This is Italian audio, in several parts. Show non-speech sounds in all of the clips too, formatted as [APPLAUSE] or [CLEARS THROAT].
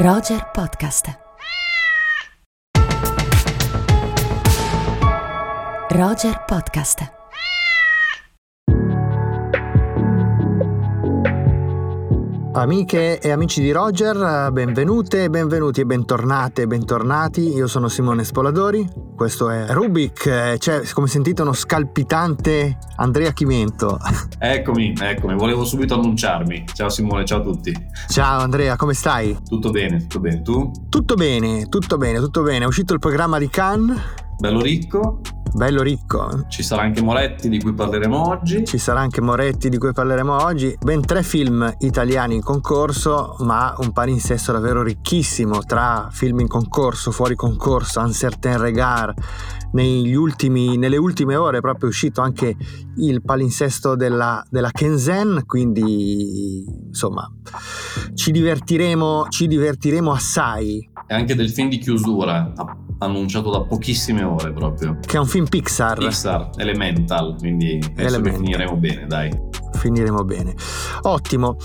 Roger Podcast. Roger Podcast. Amiche e amici di Roger, benvenute, benvenuti e bentornate, bentornati. Io sono Simone Spoladori, questo è Rubik, c'è come sentite uno scalpitante Andrea Chimento. [LAUGHS] Eccomi, eccomi, volevo subito annunciarmi. Ciao Simone, ciao a tutti. Ciao Andrea, come stai? Tutto bene, tutto bene, tu? Tutto bene, tutto bene, tutto bene. È uscito il programma di Cannes. Bello ricco, bello ricco. Ci sarà anche Moretti di cui parleremo oggi. Ci sarà anche Moretti di cui parleremo oggi. Ben tre film italiani in concorso, ma un palinsesto davvero ricchissimo tra film in concorso, fuori concorso, Un certain regard. Ultimi, nelle ultime ore è proprio uscito anche il palinsesto della, della Kenzen, quindi insomma ci divertiremo, ci divertiremo assai. E anche del film di chiusura, annunciato da pochissime ore proprio. Che è un film Pixar. Pixar, Elemental, quindi Elemental. finiremo bene, dai. Finiremo bene. Ottimo.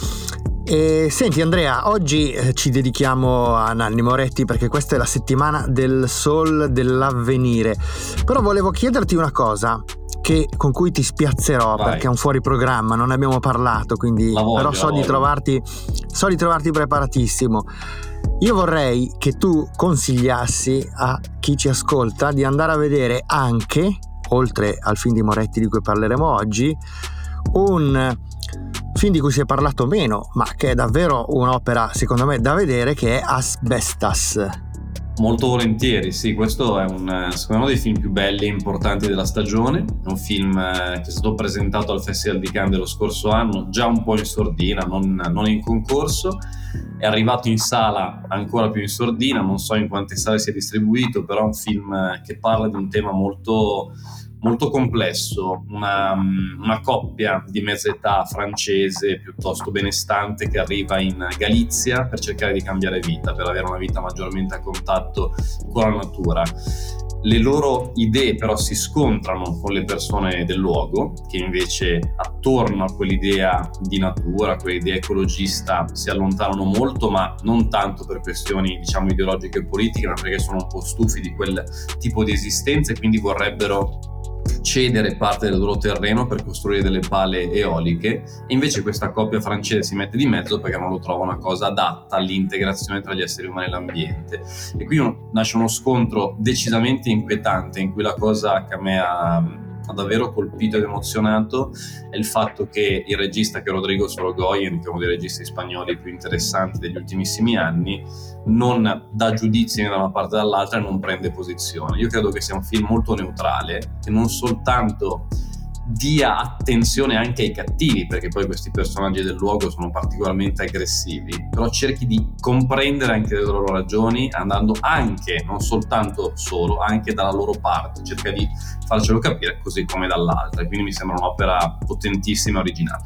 E, senti Andrea, oggi eh, ci dedichiamo a Nanni Moretti perché questa è la settimana del Sol dell'avvenire. Però volevo chiederti una cosa che, con cui ti spiazzerò Vai. perché è un fuori programma, non ne abbiamo parlato, quindi voglio, però so di, trovarti, so di trovarti preparatissimo. Io vorrei che tu consigliassi a chi ci ascolta di andare a vedere anche, oltre al film di Moretti di cui parleremo oggi, un film di cui si è parlato meno, ma che è davvero un'opera, secondo me, da vedere, che è Asbestas. Molto volentieri, sì, questo è un, secondo me dei film più belli e importanti della stagione, è un film eh, che è stato presentato al Festival di Cannes dello scorso anno, già un po' in sordina, non, non in concorso, è arrivato in sala ancora più in sordina, non so in quante sale si è distribuito, però è un film eh, che parla di un tema molto molto complesso, una, una, coppia di mezza età francese piuttosto benestante che arriva in Galizia per cercare di cambiare vita, per avere una vita maggiormente a contatto con la natura. Le loro idee però si scontrano con le persone del luogo, che invece attorno a quell'idea di natura, quell'idea ecologista, si allontanano molto, ma non tanto per questioni diciamo ideologiche e politiche, ma perché sono un po' stufi di quel tipo di esistenza e quindi vorrebbero cedere parte del loro terreno per costruire delle pale eoliche. E invece questa coppia francese si mette di mezzo perché non lo trova una cosa adatta all'integrazione tra gli esseri umani e l'ambiente. E qui nasce uno scontro decisamente inquietante in cui la cosa che a me ha ha davvero colpito ed emozionato è il fatto che il regista che è Rodrigo Sorogoyen, che è uno dei registi spagnoli più interessanti degli ultimissimi anni, non dà giudizi né da una parte o dall'altra e non prende posizione. Io credo che sia un film molto neutrale, che non soltanto dia attenzione anche ai cattivi, perché poi questi personaggi del luogo sono particolarmente aggressivi, però cerchi di comprendere anche le loro ragioni, andando anche, non soltanto solo, anche dalla loro parte, cerca di farcelo capire così come dall'altra, quindi mi sembra un'opera potentissima e originale.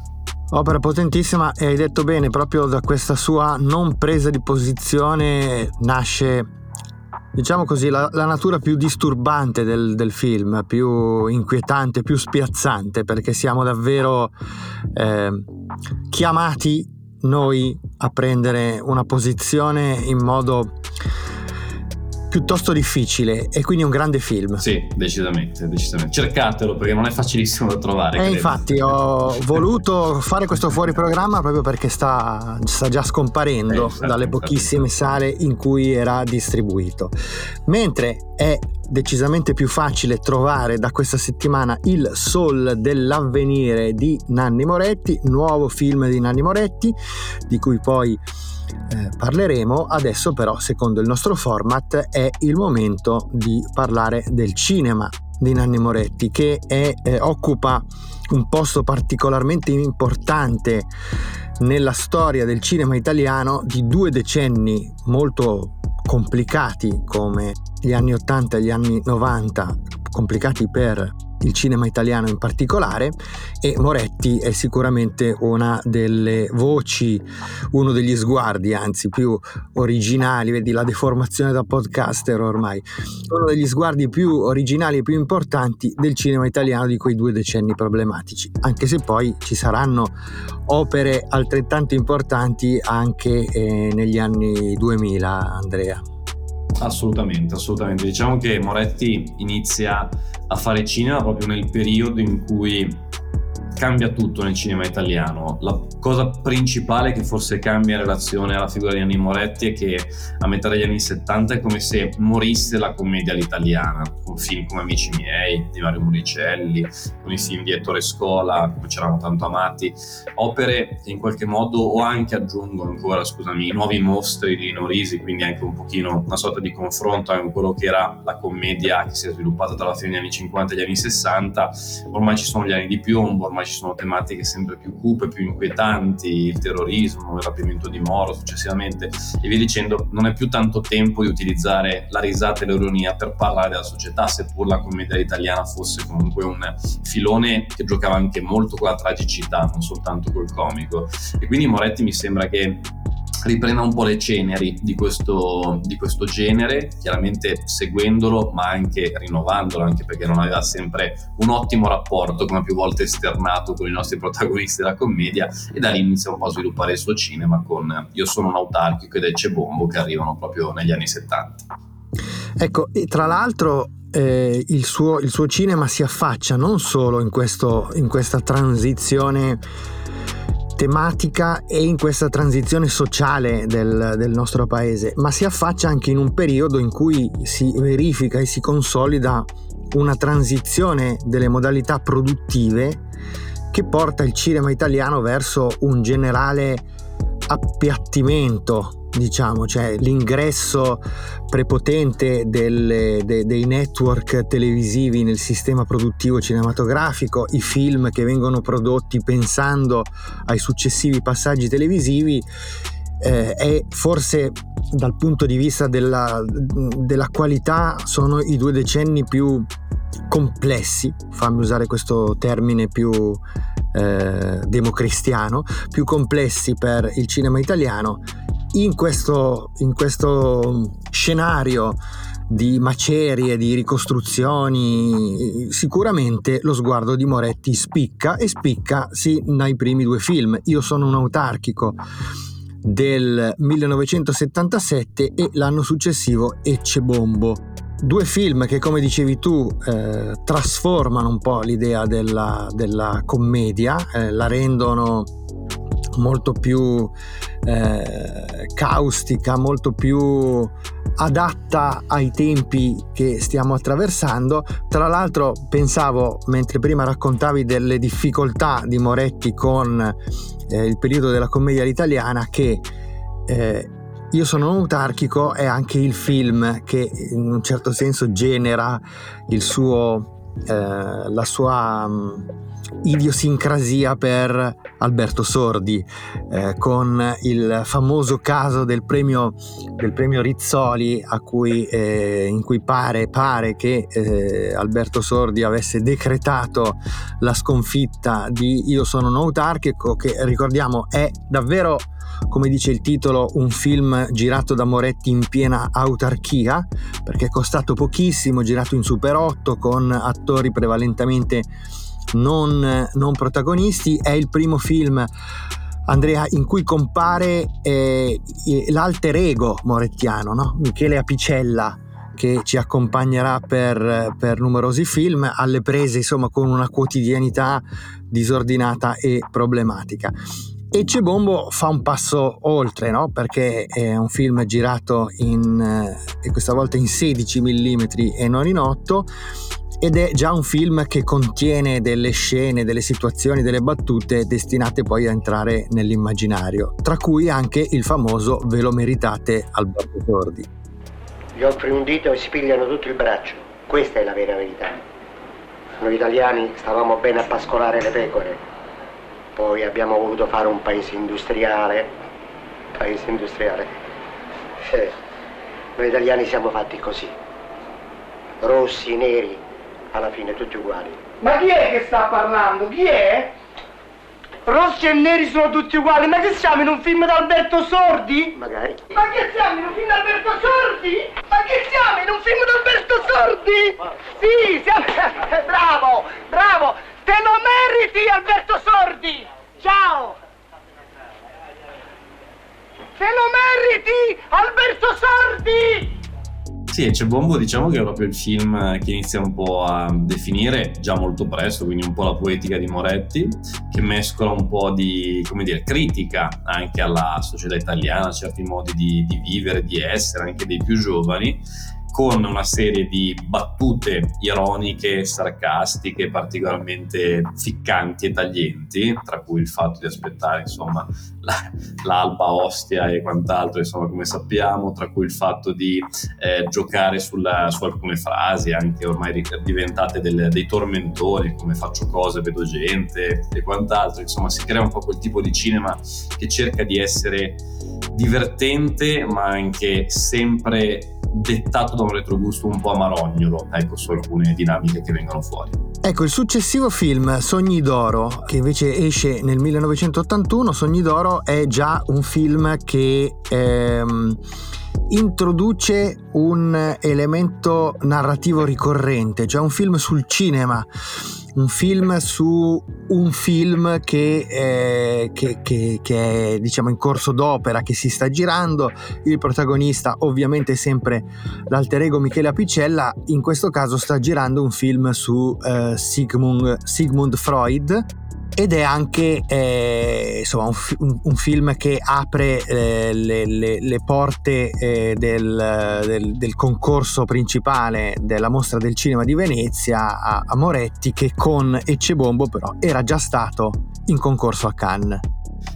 Opera potentissima e hai detto bene, proprio da questa sua non presa di posizione nasce diciamo così, la, la, natura più disturbante del, del, film, più inquietante, più spiazzante, perché siamo davvero eh, chiamati noi a prendere una posizione in modo piuttosto difficile e quindi un grande film. Sì, decisamente, decisamente. Cercatelo perché non è facilissimo da trovare. E infatti ho voluto fare questo fuori programma proprio perché sta, sta già scomparendo eh, dalle pochissime sale in cui era distribuito. Mentre è decisamente più facile trovare da questa settimana il Sol dell'avvenire di Nanni Moretti, nuovo film di Nanni Moretti, di cui poi eh, parleremo. Adesso però, secondo il nostro format, è il momento di parlare del cinema di Nanni Moretti, che è, eh, occupa un posto particolarmente importante nella storia del cinema italiano di due decenni molto complicati come gli anni 80 e gli anni 90, complicati per il cinema italiano in particolare e Moretti è sicuramente una delle voci, uno degli sguardi anzi più originali, vedi la deformazione da podcaster ormai, uno degli sguardi più originali e più importanti del cinema italiano di quei due decenni problematici, anche se poi ci saranno opere altrettanto importanti anche eh, negli anni 2000, Andrea. Assolutamente, assolutamente. Diciamo che Moretti inizia a fare cinema proprio nel periodo in cui cambia tutto nel cinema italiano. La cosa principale che forse cambia in relazione alla figura di Anni Moretti è che a metà degli anni 70 è come se morisse la commedia all'italiana, con film come Amici miei di Mario Muricelli, con i film di Ettore Scola, come c'eravamo tanto amati, opere che in qualche modo o anche aggiungono ancora, scusami, i nuovi mostri di Norisi, quindi anche un pochino una sorta di confronto con quello che era la commedia che si è sviluppata tra la fine degli anni 50 e gli anni 60, ormai ci sono gli anni di piombo, ormai ci sono tematiche sempre più cupe, più inquietanti, il terrorismo, il rapimento di Moro successivamente e via dicendo, non è più tanto tempo di utilizzare la risata e l'ironia per parlare della società, seppur la commedia italiana fosse comunque un filone che giocava anche molto con la tragicità, non soltanto col comico. E quindi Moretti mi sembra che riprenda un po' le ceneri di questo, di questo, genere, chiaramente seguendolo ma anche rinnovandolo, anche perché non aveva sempre un ottimo rapporto, come più volte esternato con i nostri protagonisti della commedia, e da lì inizia un po' a sviluppare il suo cinema con Io sono un autarchico ed Ecce Bombo che arrivano proprio negli anni 70. Ecco, e tra l'altro eh, il, suo, il, suo, cinema si affaccia non solo in, questo, in questa transizione tematica e in questa transizione sociale del, del, nostro paese, ma si affaccia anche in un periodo in cui si verifica e si consolida una transizione delle modalità produttive che porta il cinema italiano verso un generale appiattimento diciamo, cioè l'ingresso prepotente delle, de, dei network televisivi nel sistema produttivo cinematografico, i film che vengono prodotti pensando ai successivi passaggi televisivi, eh, è forse dal punto di vista della, della qualità sono i due decenni più complessi, fammi usare questo termine più eh, democristiano, più complessi per il cinema italiano in questo, in questo scenario di macerie, di ricostruzioni, sicuramente lo sguardo di Moretti spicca e spicca sì nei primi due film. Io sono un autarchico del 1977 e l'anno successivo Ecce Bombo. Due film che, come dicevi tu, eh, trasformano un po' l'idea della, della commedia, eh, la rendono molto più eh, caustica, molto più adatta ai tempi che stiamo attraversando. Tra l'altro pensavo, mentre prima raccontavi delle difficoltà di Moretti con eh, il periodo della commedia italiana, che eh, io sono un autarchico è anche il film che in un certo senso genera il suo, eh, la sua idiosincrasia per Alberto Sordi, eh, con il famoso caso del premio, del premio Rizzoli cui, eh, in cui pare, pare che eh, Alberto Sordi avesse decretato la sconfitta di Io sono un autarchico, che ricordiamo è davvero come dice il titolo, un film girato da Moretti in piena autarchia, perché è costato pochissimo, girato in Super 8 con attori prevalentemente non, non protagonisti. È il primo film Andrea, in cui compare eh, l'alter ego morettiano, no? Michele Apicella, che ci accompagnerà per, per, numerosi film, alle prese insomma con una quotidianità disordinata e problematica. E Cebombo fa un passo oltre, no? perché è un film girato in, eh, questa volta in 16 mm e non in 8 ed è già un film che contiene delle scene, delle situazioni, delle battute destinate poi a entrare nell'immaginario, tra cui anche il famoso Ve lo meritate Alberto Sordi. Gli offri un dito e si pigliano tutto il braccio. Questa è la vera verità. Noi italiani stavamo bene a pascolare le pecore, poi abbiamo voluto fare un paese industriale. Paese industriale. Eh, noi italiani siamo fatti così. Rossi, neri, alla fine tutti uguali. Ma chi è che sta parlando? Chi è? Rossi e neri sono tutti uguali, ma che siamo in un film di Alberto Sordi? Magari. Ma che siamo in un film di Alberto Sordi? Ma che siamo in un film di Alberto Sordi? Sì, siamo... [LAUGHS] bravo, bravo! Te lo meriti Alberto Sordi! Ciao! Te lo meriti Alberto Sordi! Sì, c'è Bombo diciamo che è proprio il film che inizia un po' a definire già molto presto, quindi un po' la poetica di Moretti, che mescola un po' di, come dire, critica anche alla società italiana, a certi modi di, di vivere, di essere, anche dei più giovani, con una serie di battute ironiche, sarcastiche, particolarmente ficcanti e taglienti, tra cui il fatto di aspettare insomma la, l'alba ostia e quant'altro, insomma come sappiamo, tra cui il fatto di eh, giocare sulla, su alcune frasi, anche ormai diventate del, dei tormentoni, come faccio cose, vedo gente e quant'altro, insomma si crea un po' quel tipo di cinema che cerca di essere divertente ma anche sempre dettato da un retrogusto un po' amarognolo, ecco su alcune dinamiche che vengono fuori. Ecco, il successivo film Sogni d'oro, che invece esce nel 1981, Sogni d'oro è già un film che ehm, introduce un elemento narrativo ricorrente, cioè un film sul cinema un film su un film che, eh, che, che, che, è diciamo in corso d'opera, che si sta girando. Il protagonista, ovviamente, è sempre l'alter ego Michele Apicella. In questo caso sta girando un film su eh, Sigmund, Sigmund Freud ed è anche eh, insomma, un, un, un, film che apre eh, le, le, le, porte eh, del, del, del, concorso principale della mostra del cinema di Venezia a, a Moretti che con Eccebombo però era già stato in concorso a Cannes.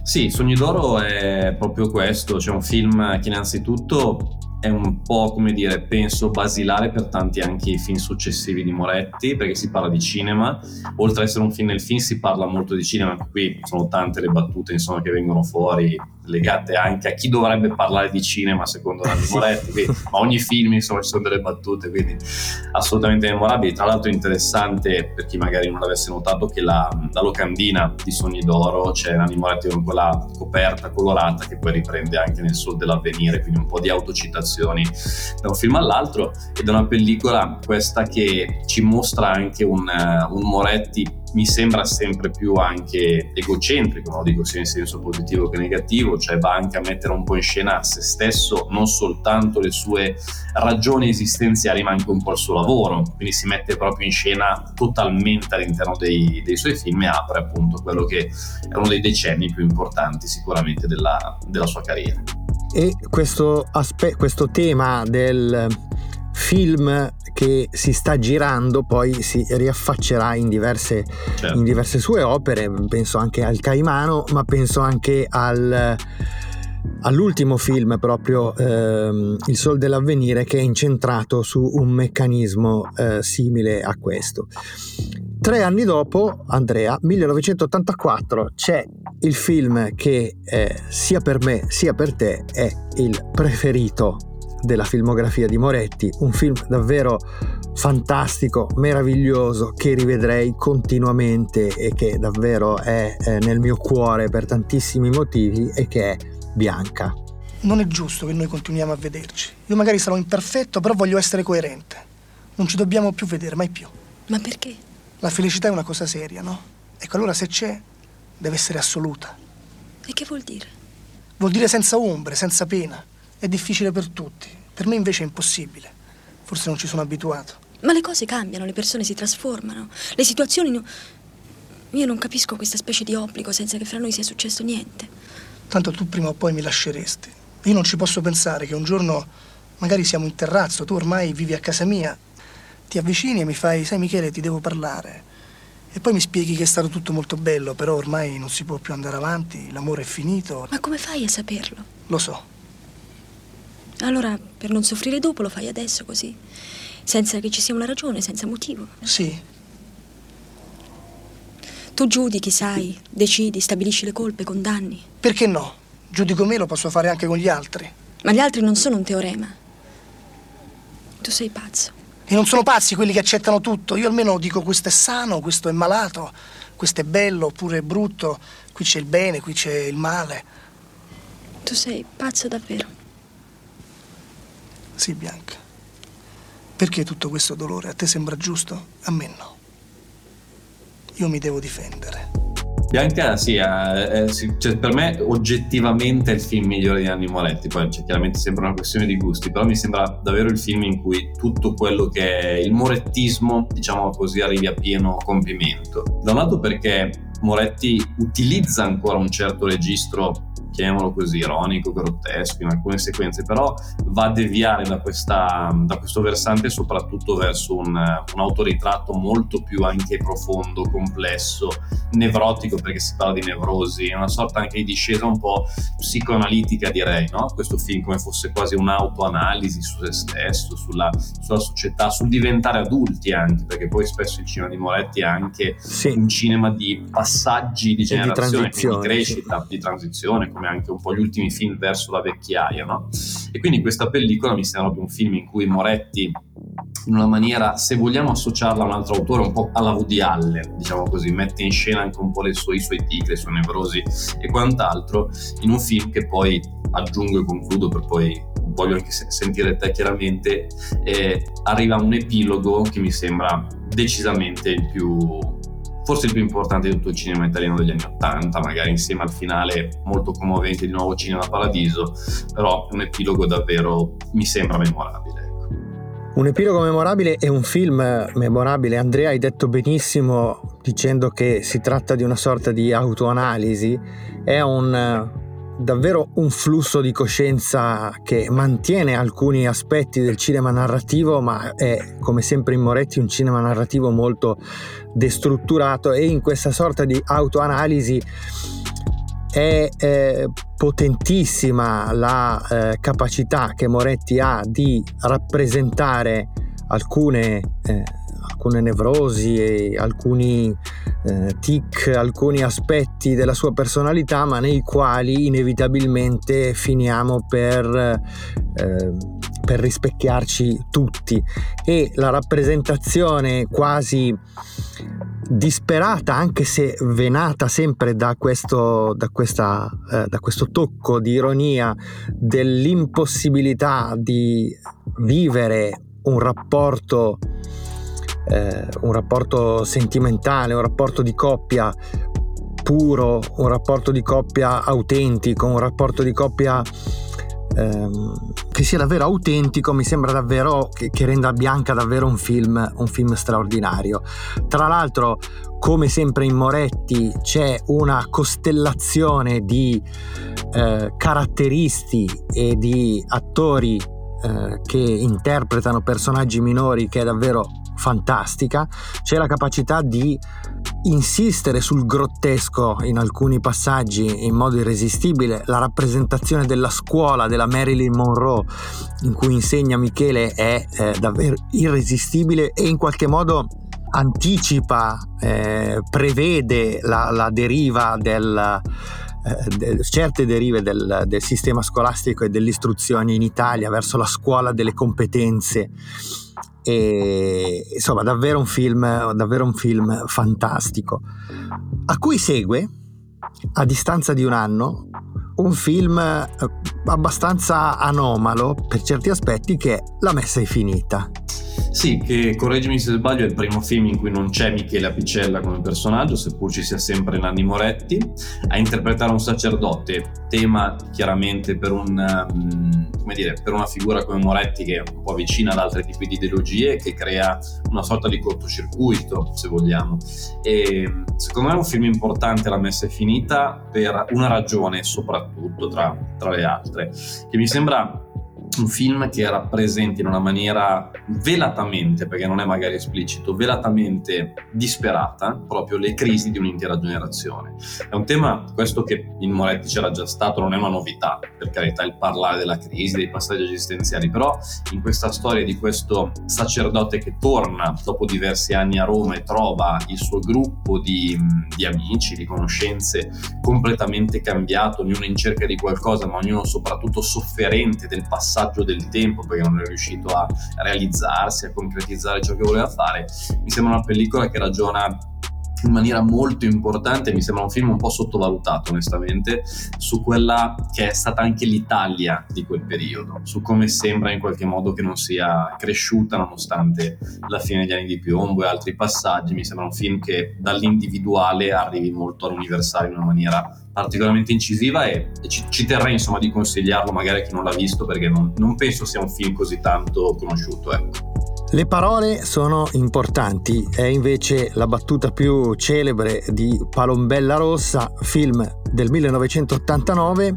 Sì, Sogni d'Oro è proprio questo, c'è un film che innanzitutto è un po' come dire, penso basilare per tanti anche i film successivi di Moretti, perché si parla di cinema, oltre ad essere un film nel film si parla molto di cinema, qui sono tante le battute insomma, che vengono fuori, legate anche a chi dovrebbe parlare di cinema secondo Nanni [LAUGHS] Moretti, quindi, ma ogni film insomma ci sono delle battute, quindi assolutamente memorabili. Tra l'altro interessante per chi magari non l'avesse notato che la, la locandina di Sogni d'Oro c'è Nanni Moretti con quella coperta colorata che poi riprende anche nel Sol dell'Avvenire, quindi un po' di autocitazioni da un film all'altro ed è una pellicola questa che ci mostra anche un, un Moretti mi sembra sempre più anche egocentrico, non dico sia in senso positivo che negativo, cioè va anche a mettere un po' in scena se stesso non soltanto le sue ragioni esistenziali ma anche un po' il suo lavoro, quindi si mette proprio in scena totalmente all'interno dei, dei suoi film e apre appunto quello che è uno dei decenni più importanti sicuramente della, della sua carriera. E questo, aspe- questo tema del film che si sta girando poi si riaffaccerà in diverse, certo. in diverse sue opere, penso anche al Caimano, ma penso anche al, all'ultimo film proprio ehm, Il Sol dell'Avvenire che è incentrato su un meccanismo eh, simile a questo. Tre anni dopo, Andrea, 1984, c'è il film che eh, sia per me sia per te è il preferito della filmografia di Moretti, un film davvero fantastico, meraviglioso, che rivedrei continuamente e che davvero è, è nel mio cuore per tantissimi motivi e che è Bianca. Non è giusto che noi continuiamo a vederci. Io magari sarò imperfetto, però voglio essere coerente. Non ci dobbiamo più vedere, mai più. Ma perché? La felicità è una cosa seria, no? Ecco, allora se c'è, deve essere assoluta. E che vuol dire? Vuol dire senza ombre, senza pena. È difficile per tutti. Per me invece è impossibile. Forse non ci sono abituato. Ma le cose cambiano, le persone si trasformano, le situazioni... No... Io non capisco questa specie di obbligo senza che fra noi sia successo niente. Tanto tu prima o poi mi lasceresti. Io non ci posso pensare che un giorno magari siamo in terrazzo, tu ormai vivi a casa mia, ti avvicini e mi fai, sai Michele, ti devo parlare. E poi mi spieghi che è stato tutto molto bello, però ormai non si può più andare avanti, l'amore è finito. Ma come fai a saperlo? Lo so. Allora, per non soffrire dopo, lo fai adesso così, senza che ci sia una ragione, senza motivo. Sì. Tu giudichi, sai, decidi, stabilisci le colpe, condanni. Perché no? Giudico me lo posso fare anche con gli altri. Ma gli altri non sono un teorema. Tu sei pazzo. E non sono pazzi quelli che accettano tutto. Io almeno dico questo è sano, questo è malato, questo è bello oppure è brutto, qui c'è il bene, qui c'è il male. Tu sei pazzo davvero. Sì, Bianca. Perché tutto questo dolore? A te sembra giusto? A me no. Io mi devo difendere. Bianca, sì, eh, eh, sì cioè, per me oggettivamente è il film migliore di Anni Moretti, poi c'è chiaramente sempre una questione di gusti, però mi sembra davvero il film in cui tutto quello che è il morettismo, diciamo così, arrivi a pieno compimento. Da un lato perché Moretti utilizza ancora un certo registro chiamiamolo così, ironico, grottesco in alcune sequenze, però va a deviare da, questa, da questo versante soprattutto verso un, un, autoritratto molto più anche profondo, complesso, nevrotico perché si parla di nevrosi, una sorta anche di discesa un po' psicoanalitica direi, no? questo film come fosse quasi un'autoanalisi su se stesso, sulla, sulla società, sul diventare adulti anche, perché poi spesso il cinema di Moretti è anche sì. un cinema di passaggi di generazione, di, di crescita, sì. di transizione, come come anche un po' gli ultimi film verso la vecchiaia, no? E quindi questa pellicola mi sembra un film in cui Moretti in una maniera, se vogliamo associarla a un altro autore, un po' alla Woody Allen, diciamo così, mette in scena anche un po' sue, i suoi tigri, i suoi nevrosi e quant'altro, in un film che poi aggiungo e concludo per poi voglio anche sentire te chiaramente, eh, arriva un epilogo che mi sembra decisamente il più forse il più importante di tutto il cinema italiano degli anni Ottanta, magari insieme al finale molto commovente di nuovo Cinema Paradiso, però un epilogo davvero mi sembra memorabile. Ecco. Un epilogo memorabile e un film memorabile. Andrea hai detto benissimo dicendo che si tratta di una sorta di autoanalisi, è un davvero un flusso di coscienza che mantiene alcuni aspetti del cinema narrativo, ma è come sempre in Moretti un cinema narrativo molto destrutturato e in questa sorta di autoanalisi è eh, potentissima la eh, capacità che Moretti ha di rappresentare alcune eh, alcune nevrosi e alcuni eh, tic, alcuni aspetti della sua personalità, ma nei quali inevitabilmente finiamo per, eh, per rispecchiarci tutti. E la rappresentazione quasi disperata, anche se venata sempre da questo, da questa, eh, da questo tocco di ironia dell'impossibilità di vivere un rapporto eh, un rapporto sentimentale, un rapporto di coppia puro, un rapporto di coppia autentico, un rapporto di coppia ehm, che sia davvero autentico, mi sembra davvero che, che renda Bianca davvero un film, un film straordinario. Tra l'altro, come sempre in Moretti, c'è una costellazione di eh, caratteristi e di attori eh, che interpretano personaggi minori che è davvero fantastica, c'è la capacità di insistere sul grottesco in alcuni passaggi in modo irresistibile, la rappresentazione della scuola della Marilyn Monroe in cui insegna Michele è eh, davvero irresistibile e in qualche modo anticipa, eh, prevede la, la deriva del, eh, certe derive del, del, sistema scolastico e dell'istruzione in Italia verso la scuola delle competenze. E insomma davvero un film, davvero un film fantastico. A cui segue a distanza di un anno un film eh, abbastanza anomalo per certi aspetti che è La messa è finita sì, che correggimi se sbaglio, è il primo film in cui non c'è Michele Apicella come personaggio, seppur ci sia sempre Nanni Moretti, a interpretare un sacerdote, tema chiaramente per, un, um, dire, per una figura come Moretti che è un po' vicina ad altri tipi di ideologie, che crea una sorta di cortocircuito, se vogliamo. E secondo me è un film importante, La messa è finita, per una ragione soprattutto tra, tra le altre, che mi sembra un film che rappresenti in una maniera velatamente, perché non è magari esplicito, velatamente disperata proprio le crisi di un'intera generazione. È un tema, questo che in Moretti c'era già stato, non è una novità, per carità, il parlare della crisi, dei passaggi esistenziali, però in questa storia di questo sacerdote che torna dopo diversi anni a Roma e trova il suo gruppo di, di amici, di conoscenze completamente cambiato, ognuno in cerca di qualcosa, ma ognuno soprattutto sofferente del passaggio passaggio del tempo perché non è riuscito a realizzarsi, a concretizzare ciò che voleva fare. Mi sembra una pellicola che ragiona in maniera molto importante, mi sembra un film un po' sottovalutato onestamente, su quella che è stata anche l'Italia di quel periodo, su come sembra in qualche modo che non sia cresciuta nonostante la fine degli anni di piombo e altri passaggi, mi sembra un film che dall'individuale arrivi molto all'universale in una maniera particolarmente incisiva e, ci, ci, terrei insomma di consigliarlo magari a chi non l'ha visto perché non, non penso sia un film così tanto conosciuto. Ecco. Le parole sono importanti, è invece la battuta più celebre di Palombella Rossa, film del 1989.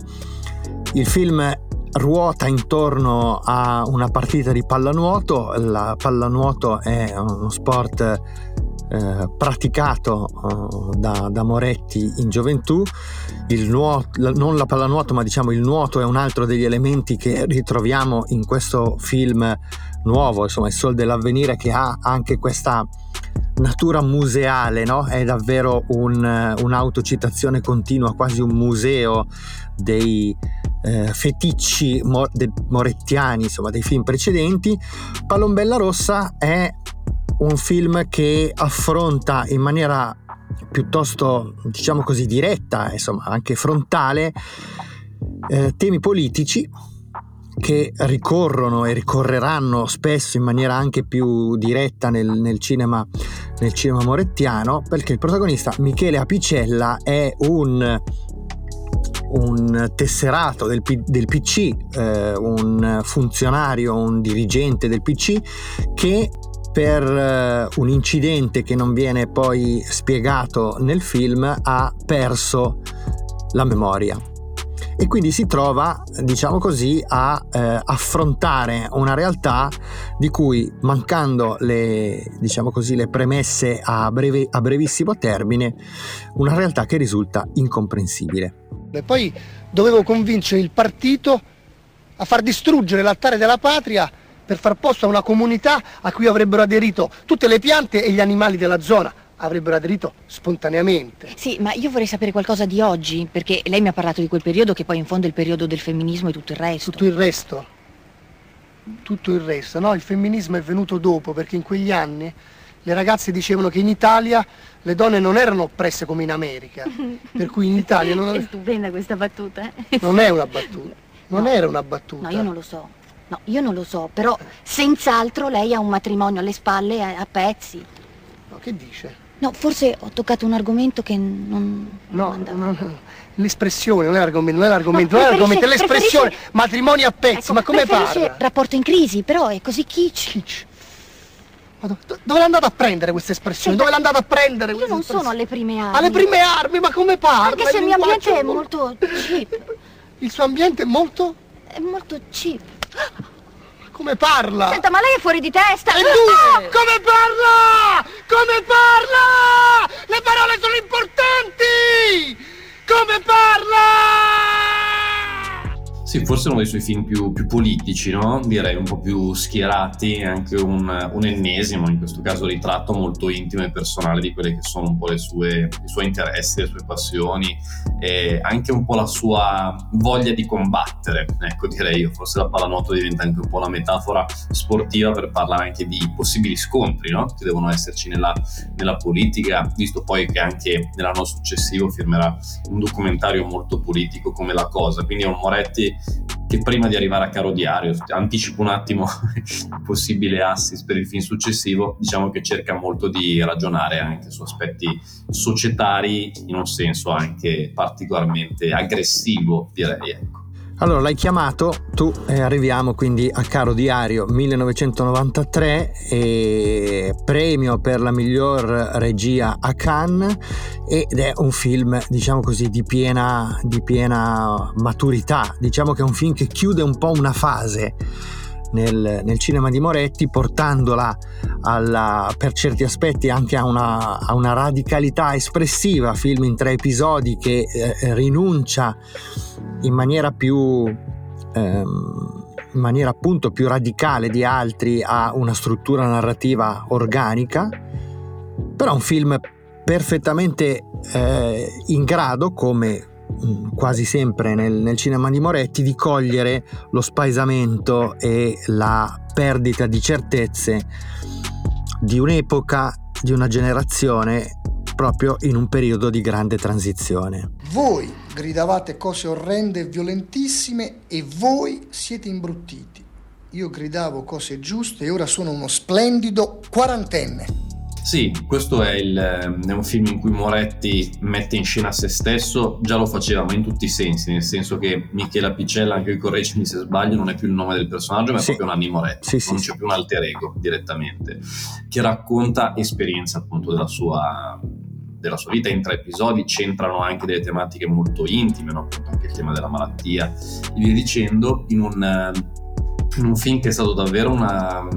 Il film ruota intorno a una partita di pallanuoto, la pallanuoto è uno sport eh, praticato eh, da, da, Moretti in gioventù. Nuoto, non la pallanuoto, ma diciamo il nuoto è un altro degli elementi che ritroviamo in questo film nuovo, insomma, il Sol dell'Avvenire che ha anche questa natura museale, no? È davvero un, un'autocitazione continua, quasi un museo dei eh, feticci mor- de- morettiani, insomma, dei film precedenti. Palombella Rossa è un film che affronta in maniera piuttosto, diciamo così, diretta, insomma, anche frontale, eh, temi politici che ricorrono e ricorreranno spesso in maniera anche più diretta nel, nel, cinema, nel cinema morettiano, perché il protagonista Michele Apicella è un, un tesserato del, del PC, eh, un funzionario, un dirigente del PC che per eh, un incidente che non viene poi spiegato nel film ha perso la memoria e quindi si trova, diciamo così, a eh, affrontare una realtà di cui mancando le, diciamo così, le premesse a, breve, a brevissimo termine, una realtà che risulta incomprensibile. E poi dovevo convincere il partito a far distruggere l'altare della patria per far posto a una comunità a cui avrebbero aderito tutte le piante e gli animali della zona avrebbero aderito spontaneamente. Sì, ma io vorrei sapere qualcosa di oggi, perché lei mi ha parlato di quel periodo che poi in fondo è il periodo del femminismo e tutto il resto. Tutto il resto. Tutto il resto, no? Il femminismo è venuto dopo, perché in quegli anni le ragazze dicevano che in Italia le donne non erano oppresse come in America. [LAUGHS] per cui in Italia non... È stupenda questa battuta. non è una battuta. Non no. era una battuta. No, io non lo so. No, io non lo so, però senz'altro lei ha un matrimonio alle spalle a, a pezzi. No, che dice? No, forse ho toccato un argomento che non... No, no, no, l'espressione, non è l'argomento, non è l'argomento, no, non è l'argomento, è l'espressione, matrimonio a pezzi, ecco, ma come parla? rapporto in crisi, però è così kitsch. Kitsch. Ma do, dove l'ha andata a prendere questa espressione? Dove l'ha andata a prendere Io non sono alle prime armi. Alle prime armi, ma come parla? Anche se il mio ambiente è molto [LAUGHS] cheap. Il suo ambiente è molto? È molto cheap. Come parla? Senta, ma lei è fuori di testa! E tu? Come parla? Come parla? Le parole sono importanti! Come parla? Sì, forse uno dei suoi film più, più politici, no? direi un po' più schierati, anche un, un, ennesimo, in questo caso ritratto molto intimo e personale di quelli che sono un po' sue, i suoi interessi, le sue passioni e anche un po' la sua voglia di combattere, ecco direi io, forse la pallanuoto diventa anche un po' la metafora sportiva per parlare anche di possibili scontri no? che devono esserci nella, nella politica, visto poi che anche nell'anno successivo firmerà un documentario molto politico come La Cosa, quindi è un Moretti che prima di arrivare a Caro Diario, anticipo un attimo il [LAUGHS] possibile assist per il film successivo, diciamo che cerca molto di ragionare anche su aspetti societari in un senso anche particolarmente aggressivo, direi. Ecco. Allora l'hai chiamato tu e arriviamo quindi a Caro Diario 1993 e premio per la miglior regia a Cannes ed è un film diciamo così di piena, di piena maturità, diciamo che è un film che chiude un po' una fase nel, nel, cinema di Moretti, portandola alla, per certi aspetti anche a una, a una, radicalità espressiva, film in tre episodi che eh, rinuncia in maniera più... Ehm, in maniera appunto più radicale di altri a una struttura narrativa organica, però un film perfettamente eh, in grado, come quasi sempre nel, nel, cinema di Moretti di cogliere lo spaesamento e la perdita di certezze di un'epoca, di una generazione proprio in un periodo di grande transizione. Voi gridavate cose orrende e violentissime e voi siete imbruttiti. Io gridavo cose giuste e ora sono uno splendido quarantenne. Sì, questo è, il, è, un film in cui Moretti mette in scena se stesso, già lo faceva, ma in tutti i sensi, nel senso che Michela Picella, anche qui correggimi se sbaglio, non è più il nome del personaggio, ma è sì. proprio Nanni Moretti, sì, non sì, c'è più un alter ego direttamente, che racconta esperienza appunto della sua, della sua vita in tre episodi, c'entrano anche delle tematiche molto intime, no? anche il tema della malattia e via dicendo, in un, in un film che è stato davvero una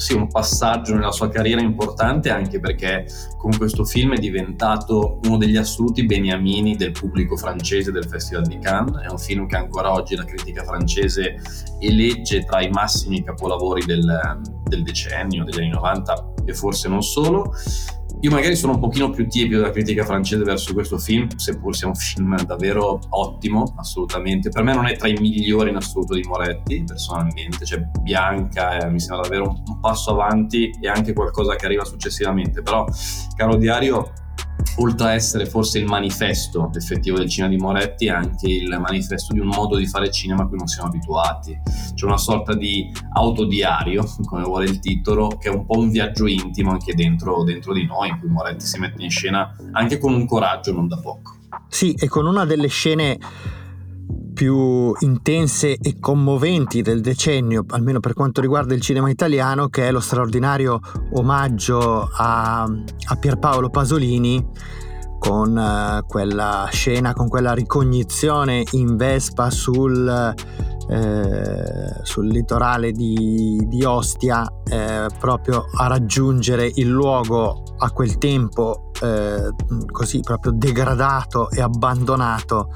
sì, un passaggio nella sua carriera importante anche perché con questo film è diventato uno degli assoluti beniamini del pubblico francese del Festival di Cannes. È un film che ancora oggi la critica francese elegge tra i massimi capolavori del, del decennio, degli anni 90 e forse non solo. Io magari sono un pochino più tiepido della critica francese verso questo film, seppur sia un film davvero ottimo, assolutamente. Per me non è tra i migliori in assoluto di Moretti, personalmente. Cioè, Bianca eh, mi sembra davvero un, un passo avanti e anche qualcosa che arriva successivamente. Però, caro Diario, oltre a essere forse il manifesto effettivo del cinema di Moretti, è anche il manifesto di un modo di fare cinema a cui non siamo abituati. C'è una sorta di autodiario, [LAUGHS] come vuole il titolo, che è un po' un viaggio intimo anche dentro, dentro di noi, in cui Moretti si mette in scena anche con un coraggio non da poco. Sì, e con una delle scene più intense e commoventi del decennio, almeno per quanto riguarda il cinema italiano, che è lo straordinario omaggio a, a Pierpaolo Pasolini con uh, quella scena, con quella ricognizione in Vespa sul, eh, sul litorale di, di Ostia, eh, proprio a raggiungere il luogo a quel tempo eh, così proprio degradato e abbandonato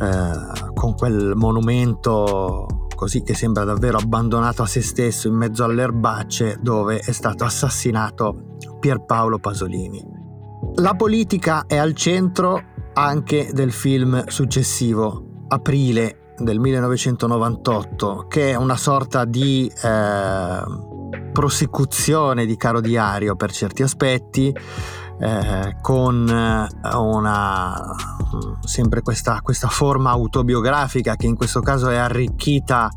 eh, con quel monumento così che sembra davvero abbandonato a se stesso in mezzo alle erbacce dove è stato assassinato Pierpaolo Pasolini. La politica è al centro anche del film successivo, Aprile del 1998, che è una sorta di eh, prosecuzione di Caro Diario per certi aspetti, eh, con eh, una, sempre questa, questa forma autobiografica che in questo caso è arricchita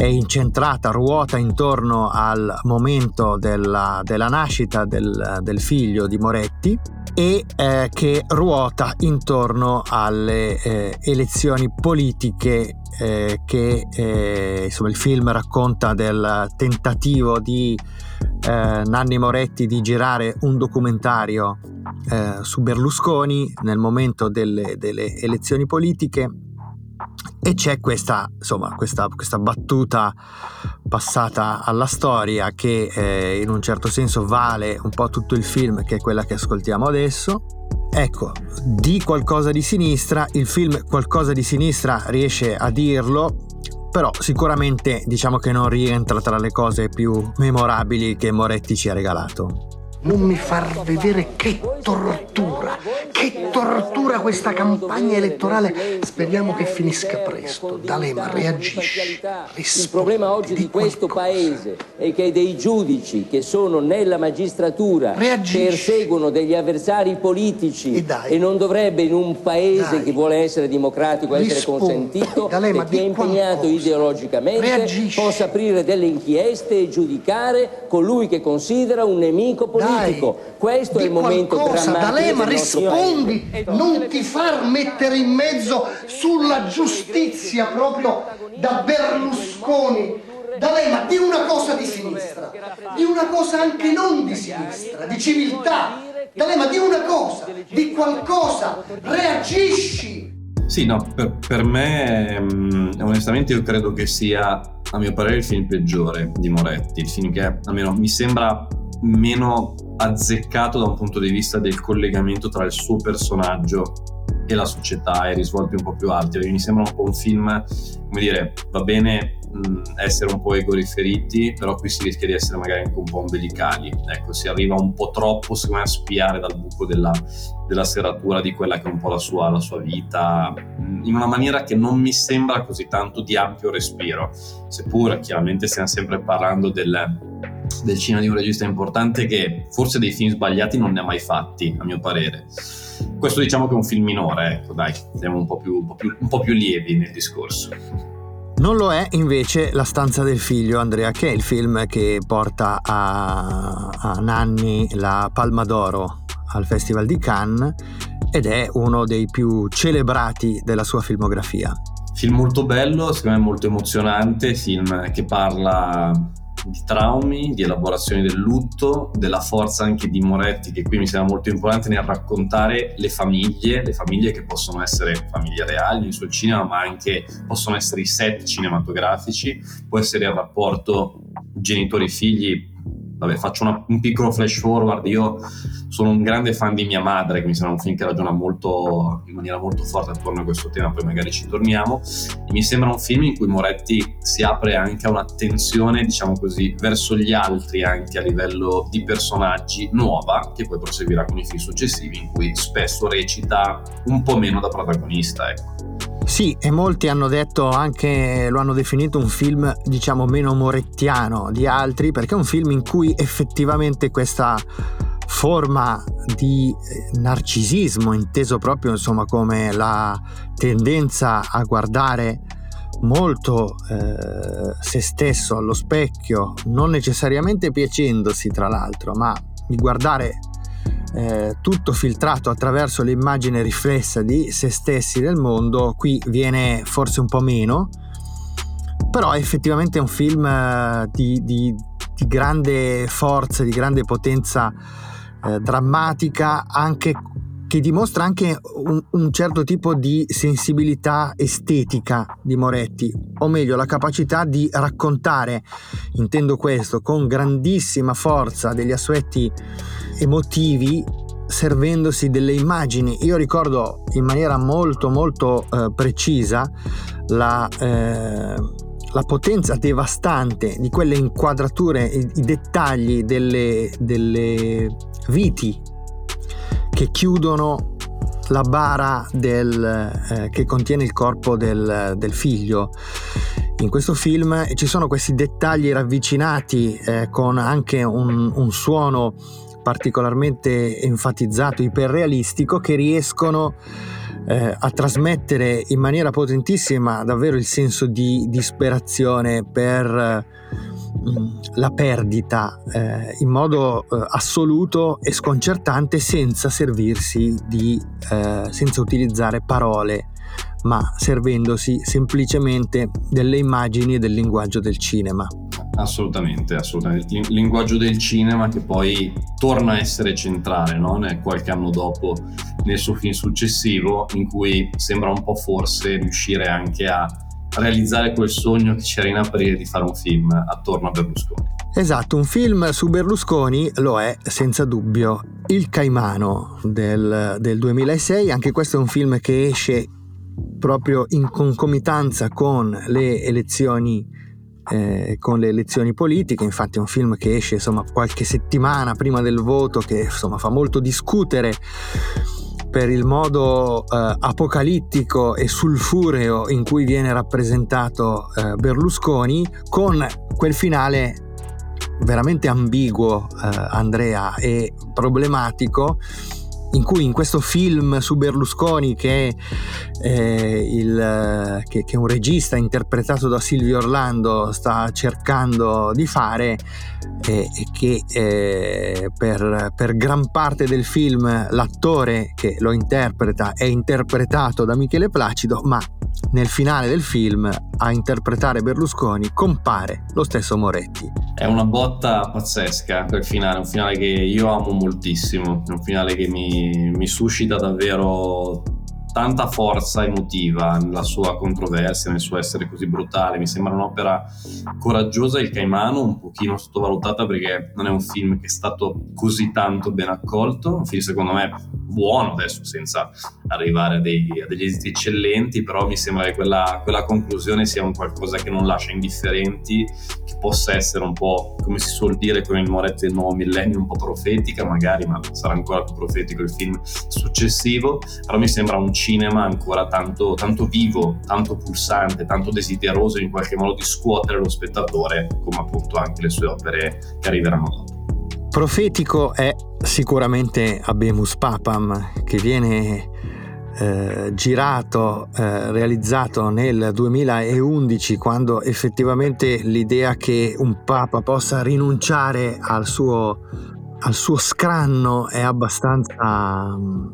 è incentrata, ruota intorno al momento della, della nascita del, del, figlio di Moretti e eh, che ruota intorno alle eh, elezioni politiche eh, che eh, insomma, il film racconta del tentativo di eh, Nanni Moretti di girare un documentario eh, su Berlusconi nel momento delle, delle, elezioni politiche. E c'è questa, insomma, questa, questa battuta passata alla storia che eh, in un certo senso vale un po' tutto il film che è quella che ascoltiamo adesso Ecco, di qualcosa di sinistra, il film qualcosa di sinistra riesce a dirlo, però sicuramente diciamo che non rientra tra le cose più memorabili che Moretti ci ha regalato non mi far vedere che tortura, che tortura questa campagna elettorale. Speriamo che finisca presto. D'Alema, reagisci. Il problema oggi di, questo paese è che dei giudici che sono nella magistratura reagisci. perseguono degli avversari politici e, e, non dovrebbe in un paese dai. che vuole essere democratico Rispondi. essere consentito D'Alema, chi è impegnato qualcosa. ideologicamente reagisci. possa aprire delle inchieste e giudicare colui che considera un nemico politico. Dai politico. Questo è il momento qualcosa, drammatico. D'Alema, rispondi, non ti far mettere in mezzo sulla giustizia proprio da Berlusconi. D'Alema, di una cosa di sinistra, di una cosa anche non di sinistra, di civiltà. D'Alema, di una cosa, di qualcosa, reagisci. Sì, no, per, per me, um, onestamente, io credo che sia, a mio parere, il film peggiore di Moretti. Il film che, almeno, mi sembra meno azzeccato da un punto di vista del collegamento tra il suo personaggio e la società e risvolti un po' più alti. Mi sembra un po' un film, come dire, va bene essere un po' egoriferiti, però qui si rischia di essere magari anche un po' ombelicali. Ecco, si arriva un po' troppo, secondo me, a spiare dal buco della, della serratura di quella che è un po' la sua, la sua vita, in una maniera che non mi sembra così tanto di ampio respiro, seppur chiaramente stiamo sempre parlando del, del cinema di un regista importante che forse dei film sbagliati non ne ha mai fatti, a mio parere. Questo diciamo che è un film minore, ecco dai, siamo un po' più, un po più, un po più lievi nel discorso. Non lo è invece La stanza del figlio, Andrea, che è il film che porta a, a Nanni la Palma d'Oro al Festival di Cannes ed è uno dei più celebrati della sua filmografia. Film molto bello, secondo me molto emozionante, film che parla di traumi, di elaborazione del lutto, della forza anche di Moretti, che qui mi sembra molto importante nel raccontare le famiglie, le famiglie che possono essere famiglie reali nel suo cinema, ma anche possono essere i set cinematografici, può essere il rapporto genitori-figli, vabbè, faccio una, un piccolo flash forward. Io sono un grande fan di mia madre, che mi sembra un film che ragiona molto, in maniera molto forte attorno a questo tema, poi magari ci torniamo. E mi sembra un film in cui Moretti si apre anche a un'attenzione, diciamo così, verso gli altri, anche a livello di personaggi, nuova, che poi proseguirà con i film successivi, in cui spesso recita un po' meno da protagonista, ecco. Sì, e molti hanno detto anche, lo hanno definito un film diciamo meno morettiano di altri, perché è un film in cui effettivamente questa forma di eh, narcisismo, inteso proprio insomma come la tendenza a guardare molto eh, se stesso allo specchio, non necessariamente piacendosi tra l'altro, ma di guardare eh, tutto filtrato attraverso l'immagine riflessa di se stessi nel mondo, qui viene forse un po' meno, però effettivamente è un film eh, di, di, di, grande forza, di grande potenza eh, drammatica, anche, che dimostra anche un, un, certo tipo di sensibilità estetica di Moretti, o meglio la capacità di raccontare, intendo questo, con grandissima forza degli aspetti emotivi servendosi delle immagini. Io ricordo in maniera molto molto eh, precisa la, eh, la, potenza devastante di quelle inquadrature, i, i dettagli delle, delle, viti che chiudono la bara del, eh, che contiene il corpo del, del, figlio. In questo film ci sono questi dettagli ravvicinati eh, con anche un, un suono particolarmente enfatizzato, iperrealistico, che riescono eh, a trasmettere in maniera potentissima davvero il senso di disperazione per la perdita eh, in modo eh, assoluto e sconcertante senza servirsi di, eh, senza utilizzare parole ma servendosi semplicemente delle immagini e del linguaggio del cinema. Assolutamente, assolutamente. Il linguaggio del cinema che poi torna a essere centrale, no? qualche anno dopo nel suo film successivo, in cui sembra un po' forse riuscire anche a realizzare quel sogno che c'era in aprire di fare un film attorno a Berlusconi. Esatto, un film su Berlusconi lo è senza dubbio. Il Caimano del, del 2006, anche questo è un film che esce proprio in concomitanza con le elezioni eh, con le elezioni politiche, infatti è un film che esce insomma qualche settimana prima del voto che insomma fa molto discutere per il modo eh, apocalittico e sulfureo in cui viene rappresentato eh, Berlusconi con quel finale veramente ambiguo eh, Andrea e problematico in cui in questo film su Berlusconi che è, eh, il, che, che un regista interpretato da Silvio Orlando sta cercando di fare eh, e che eh, per, per, gran parte del film l'attore che lo interpreta è interpretato da Michele Placido ma nel finale del film a interpretare Berlusconi compare lo stesso Moretti. È una botta pazzesca quel finale, un finale che io amo moltissimo, un finale che mi, mi suscita davvero tanta forza emotiva nella sua controversia, nel suo essere così brutale. Mi sembra un'opera coraggiosa. Il Caimano, un pochino sottovalutata perché non è un film che è stato così tanto ben accolto. Un film, secondo me, buono, adesso senza arrivare a, dei, a degli esiti eccellenti, però mi sembra che quella, quella, conclusione sia un qualcosa che non lascia indifferenti, che possa essere un po', come si suol dire con il Moretti del nuovo millennio, un po' profetica magari, ma sarà ancora più profetico il film successivo, però mi sembra un cinema ancora tanto, tanto vivo, tanto pulsante, tanto desideroso in qualche modo di scuotere lo spettatore, come appunto anche le sue opere che arriveranno dopo. Profetico è sicuramente Abemus Papam, che viene eh, girato, eh, realizzato nel 2011, quando effettivamente l'idea che un papa possa rinunciare al suo, al suo scranno è abbastanza mm,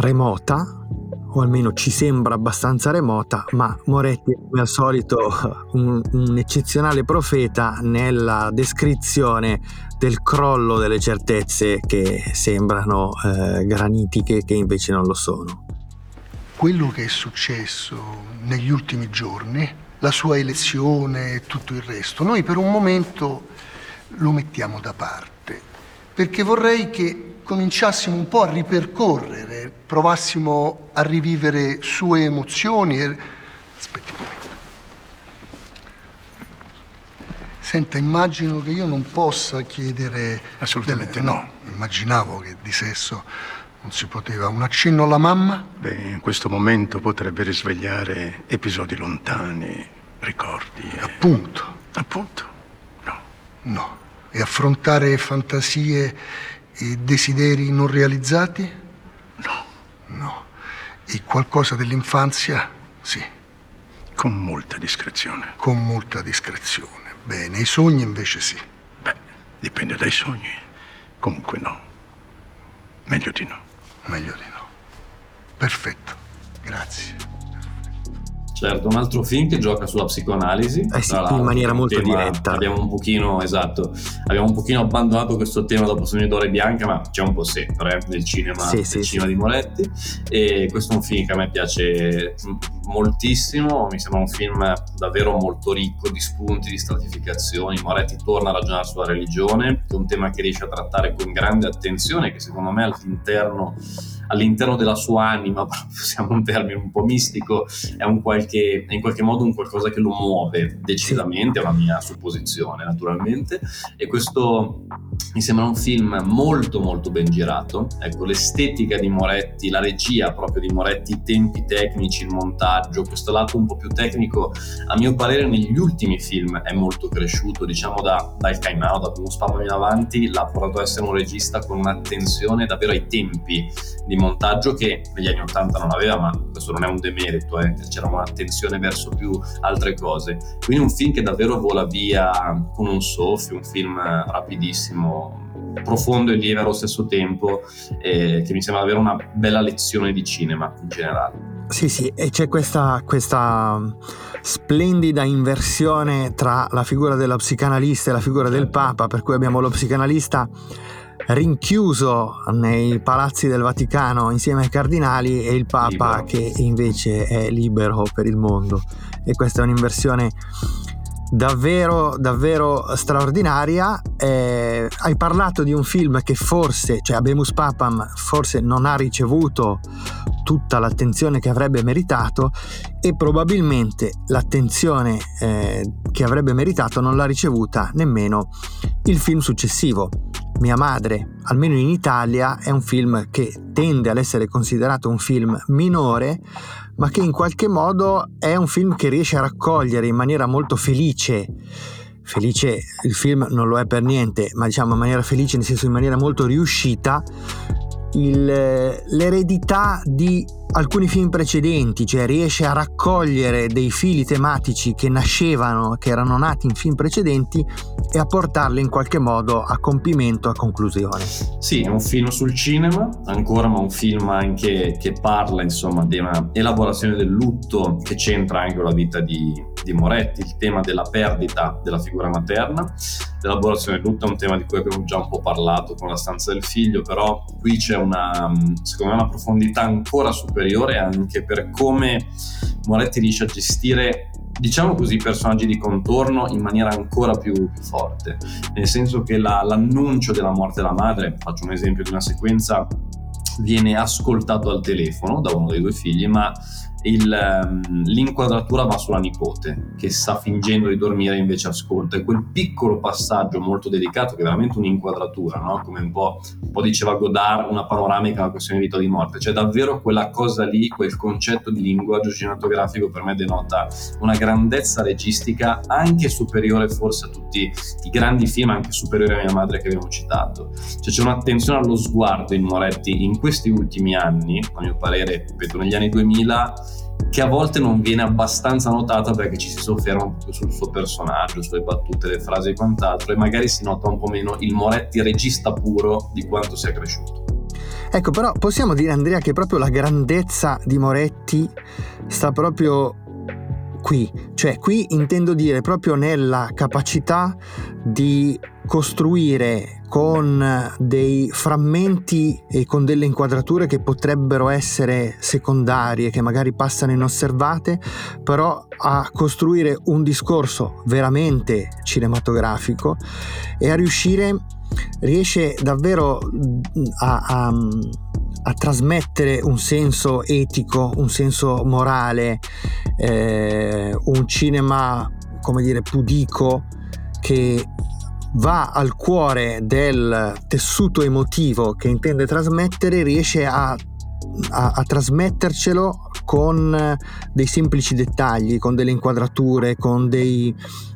remota, o almeno ci sembra abbastanza remota, ma Moretti come al solito [LAUGHS] un, un eccezionale profeta nella descrizione del crollo delle certezze che sembrano eh, granitiche che invece non lo sono. Quello che è successo negli ultimi giorni, la sua elezione e tutto il resto, noi per un momento lo mettiamo da parte, perché vorrei che cominciassimo un po' a ripercorrere, provassimo a rivivere sue emozioni. E... Aspetti un momento. Senta, immagino che io non possa chiedere... Assolutamente delle... no. Immaginavo che di sesso non si poteva. Un accenno alla mamma? Beh, in questo momento potrebbe risvegliare episodi lontani, ricordi. E... Appunto. Appunto. No. No. E affrontare fantasie e desideri non realizzati? No. No. E qualcosa dell'infanzia? Sì. Con molta discrezione. Con molta discrezione. Bene, i sogni invece sì. Beh, dipende dai sogni. Comunque no. Meglio di no. Meglio di no. Perfetto. Grazie. Certo, un altro film che gioca sulla psicoanalisi. Eh sì, in maniera molto diretta. Abbiamo un pochino, esatto, abbiamo un pochino abbandonato questo tema dopo Sogni d'Ore Bianca, ma c'è un po' sempre eh, nel cinema, sì, nel sì, cinema di Moretti. E questo è un film che a me piace moltissimo, mi sembra un film davvero molto ricco di spunti, di stratificazioni. Moretti torna a ragionare sulla religione, che è un tema che riesce a trattare con grande attenzione, che secondo me all'interno all'interno della sua anima, [LAUGHS] usiamo un termine un po' mistico, è, un qualche, è in qualche modo un qualcosa che lo muove decisamente, è una mia supposizione naturalmente, e questo mi sembra un film molto molto ben girato, ecco l'estetica di Moretti, la regia proprio di Moretti, i tempi tecnici, il montaggio, questo lato un po' più tecnico, a mio parere negli ultimi film è molto cresciuto, diciamo da, dal Out, da Plus Papa in avanti, l'ha portato a essere un regista con un'attenzione davvero ai tempi di montaggio che negli anni 80 non aveva, ma questo non è un demerito, eh. c'era un'attenzione verso più altre cose. Quindi un film che davvero vola via con un soffio, un film rapidissimo, profondo e lieve allo stesso tempo, eh, che mi sembra avere una bella lezione di cinema in generale. Sì, sì, e c'è questa, questa splendida inversione tra la figura della psicanalista e la figura del Papa, per cui abbiamo lo psicanalista rinchiuso nei palazzi del Vaticano insieme ai cardinali e il Papa libero. che invece è libero per il mondo. E questa è un'inversione davvero, davvero straordinaria. Eh, hai parlato di un film che forse, cioè Abemus Papam, forse non ha ricevuto tutta l'attenzione che avrebbe meritato e probabilmente l'attenzione eh, che avrebbe meritato non l'ha ricevuta nemmeno il film successivo. Mia madre, almeno in Italia, è un film che tende ad essere considerato un film minore, ma che in qualche modo è un film che riesce a raccogliere in maniera molto felice felice il film non lo è per niente, ma diciamo in maniera felice, nel senso in maniera molto riuscita, il, l'eredità di alcuni film precedenti, cioè riesce a raccogliere dei fili tematici che nascevano, che erano nati in film precedenti e a portarli in qualche modo a compimento, a conclusione. Sì, è un film sul cinema, ancora, ma un film anche che parla insomma di una elaborazione del lutto che c'entra anche con la vita di, di Moretti, il tema della perdita della figura materna. L'elaborazione del lutto è un tema di cui abbiamo già un po' parlato con la stanza del figlio, però qui c'è una, secondo me, una profondità ancora superiore anche per come Moretti riesce a gestire diciamo così, personaggi di contorno in maniera ancora più, più forte. Nel senso che la, l'annuncio della morte della madre, faccio un esempio di una sequenza viene ascoltato al telefono da uno dei due figli, ma il, ehm, l'inquadratura va sulla nipote che sta fingendo di dormire e invece ascolta. E quel piccolo passaggio molto delicato che è veramente un'inquadratura no? come un po', un po', diceva Godard una panoramica alla questione di vita o di morte. Cioè davvero quella cosa lì quel concetto di linguaggio cinematografico per me denota una grandezza registica anche superiore forse a tutti i grandi film anche superiore a mia madre che abbiamo citato. Cioè c'è un'attenzione allo sguardo in Moretti in questi ultimi anni a mio parere ripeto negli anni 2000 che a volte non viene abbastanza notata perché ci si sofferma sul suo personaggio, sulle battute, le frasi e quant'altro e magari si nota un po' meno il Moretti regista puro di quanto sia cresciuto. Ecco, però possiamo dire Andrea che proprio la grandezza di Moretti sta proprio qui, cioè qui intendo dire proprio nella capacità di costruire con dei frammenti e con delle inquadrature che potrebbero essere secondarie, che magari passano inosservate, però a costruire un discorso veramente cinematografico e a riuscire, riesce davvero a, a, a trasmettere un senso etico, un senso morale, eh, un cinema, come dire, pudico che va al cuore del tessuto emotivo che intende trasmettere, riesce a, a, a trasmettercelo con dei semplici dettagli, con delle inquadrature, con dei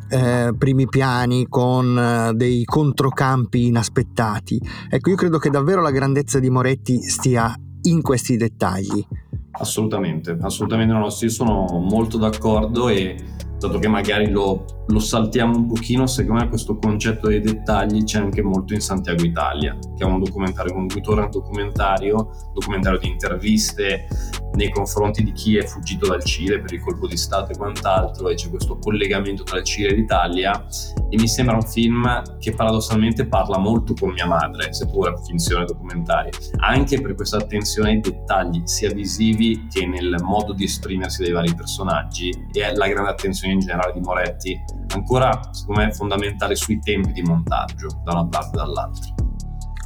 eh, primi piani, con eh, dei controcampi inaspettati. Ecco, io credo che davvero la grandezza di Moretti stia in questi dettagli. Assolutamente, assolutamente no, io sono molto d'accordo e dato che magari lo, lo, saltiamo un pochino, secondo me questo concetto dei dettagli c'è anche molto in Santiago Italia, che è un documentario, un ritorno documentario, documentario di interviste nei confronti di chi è fuggito dal Cile per il colpo di Stato e quant'altro, e c'è questo collegamento tra il Cile e l'Italia, e mi sembra un film che paradossalmente parla molto con mia madre, seppur è finzione documentaria, anche per questa attenzione ai dettagli, sia visivi che nel modo di esprimersi dei vari personaggi, e la grande attenzione in generale di Moretti, ancora secondo me fondamentale sui tempi di montaggio da una parte e dall'altra.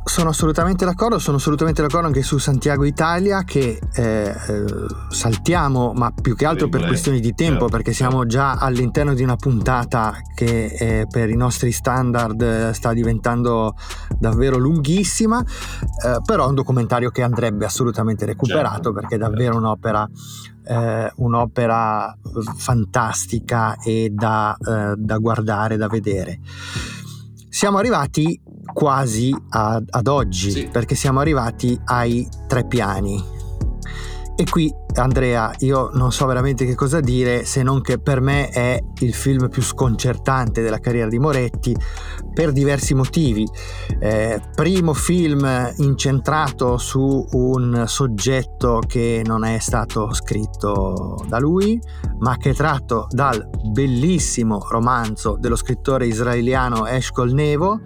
Sono assolutamente d'accordo, sono assolutamente d'accordo anche su Santiago Italia che eh, eh, saltiamo, ma più che altro per questioni di tempo, certo, perché siamo già all'interno di una puntata che eh, per i nostri standard eh, sta diventando davvero lunghissima, eh, però è un documentario che andrebbe assolutamente recuperato certo, perché è davvero un'opera eh, un'opera fantastica e da, eh, da, guardare, da vedere. Siamo arrivati quasi a, ad oggi, sì. perché siamo arrivati ai tre piani. E qui Andrea, io non so veramente che cosa dire se non che per me è il film più sconcertante della carriera di Moretti per diversi motivi. Eh, primo film incentrato su un soggetto che non è stato scritto da lui, ma che è tratto dal bellissimo romanzo dello scrittore israeliano Eshkol Nevo.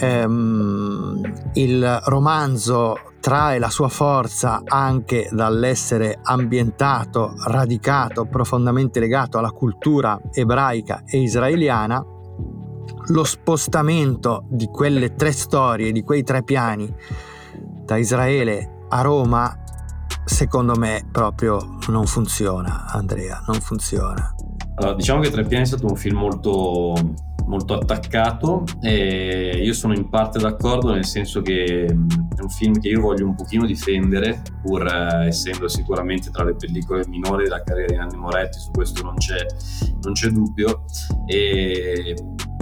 Ehm, il romanzo trae la sua forza anche dall'essere ambientato, radicato, profondamente legato alla cultura ebraica e israeliana, lo spostamento di quelle tre storie, di quei tre piani, da Israele a Roma, secondo me proprio non funziona, Andrea, non funziona. Allora, diciamo che Tre Piani è stato un film molto molto attaccato e io sono in parte d'accordo nel senso che è un film che io voglio un pochino difendere pur eh, essendo sicuramente tra le pellicole minori della carriera di Nanni Moretti su questo non c'è, non c'è dubbio. E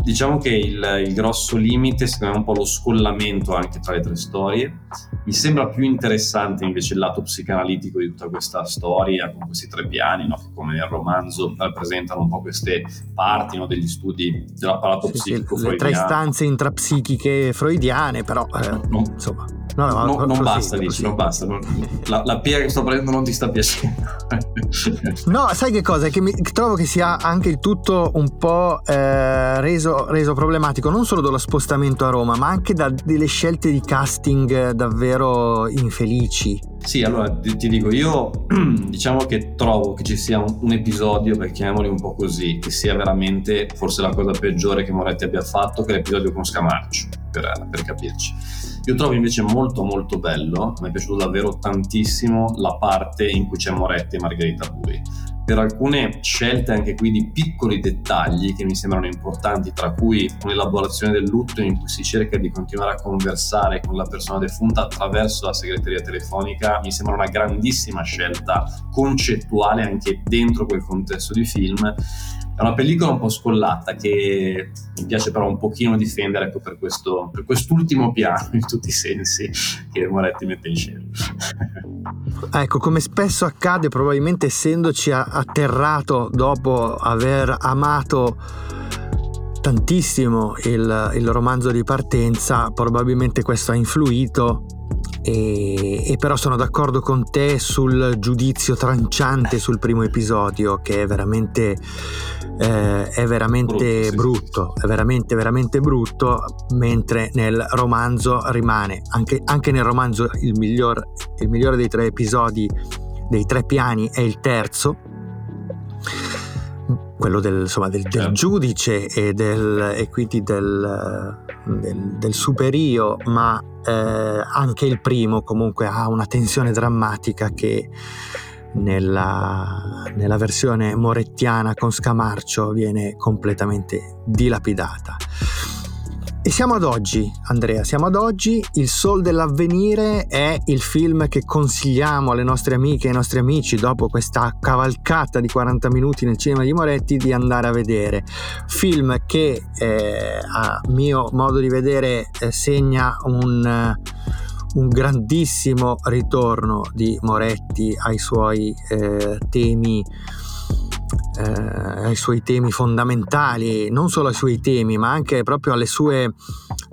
diciamo che il, il, grosso limite secondo me è un po' lo scollamento anche tra le tre storie mi sembra più interessante invece il lato psicanalitico di tutta questa storia con questi tre piani no? che come nel romanzo rappresentano un po' queste parti no? degli studi dell'apparato sì, psichico sì, le tre stanze intrapsichiche freudiane però eh, no, insomma No, no, no, non basta, dici, non basta. La, la pia che sto prendendo non ti sta piacendo. no, sai che cosa? È che mi, trovo che sia anche il tutto un po' eh, reso, reso, problematico, non solo dallo spostamento a Roma, ma anche da delle scelte di casting davvero infelici. Sì, allora ti, ti dico, io [CLEARS THROAT] diciamo che trovo che ci sia un, un episodio, per chiamiamoli un po' così, che sia veramente forse la cosa peggiore che Moretti abbia fatto, che è l'episodio con Scamarcio, per, per capirci. Io trovo invece molto molto bello, mi è piaciuto davvero tantissimo la parte in cui c'è Moretti e Margherita Bui per alcune scelte anche qui di piccoli dettagli che mi sembrano importanti, tra cui un'elaborazione del lutto in cui si cerca di continuare a conversare con la persona defunta attraverso la segreteria telefonica, mi sembra una grandissima scelta concettuale anche dentro quel contesto di film è una pellicola un po' scollata che mi piace però un pochino difendere ecco, per, questo, per quest'ultimo piano in tutti i sensi che Moretti mette in scena. [LAUGHS] ecco, come spesso accade, probabilmente essendoci atterrato dopo aver amato tantissimo il, il romanzo di partenza, probabilmente questo ha influito e, e, però sono d'accordo con te sul giudizio tranciante sul primo episodio che è veramente eh, è veramente brutto, è veramente veramente brutto, mentre nel romanzo rimane, anche, anche nel romanzo il, miglior, il migliore dei tre episodi, dei tre piani è il terzo, quello del, insomma, del, del certo. giudice e, del, e quindi del, del, del superio, ma eh, anche il primo comunque ha una tensione drammatica che nella, nella versione morettiana con Scamarcio viene completamente dilapidata. E siamo ad oggi, Andrea, siamo ad oggi. Il Sol dell'avvenire è il film che consigliamo alle nostre amiche e ai nostri amici dopo questa cavalcata di 40 minuti nel cinema di Moretti di andare a vedere. Film che eh, a mio modo di vedere eh, segna un un grandissimo ritorno di Moretti ai suoi eh, temi eh, ai suoi temi fondamentali, non solo ai suoi temi, ma anche proprio sue,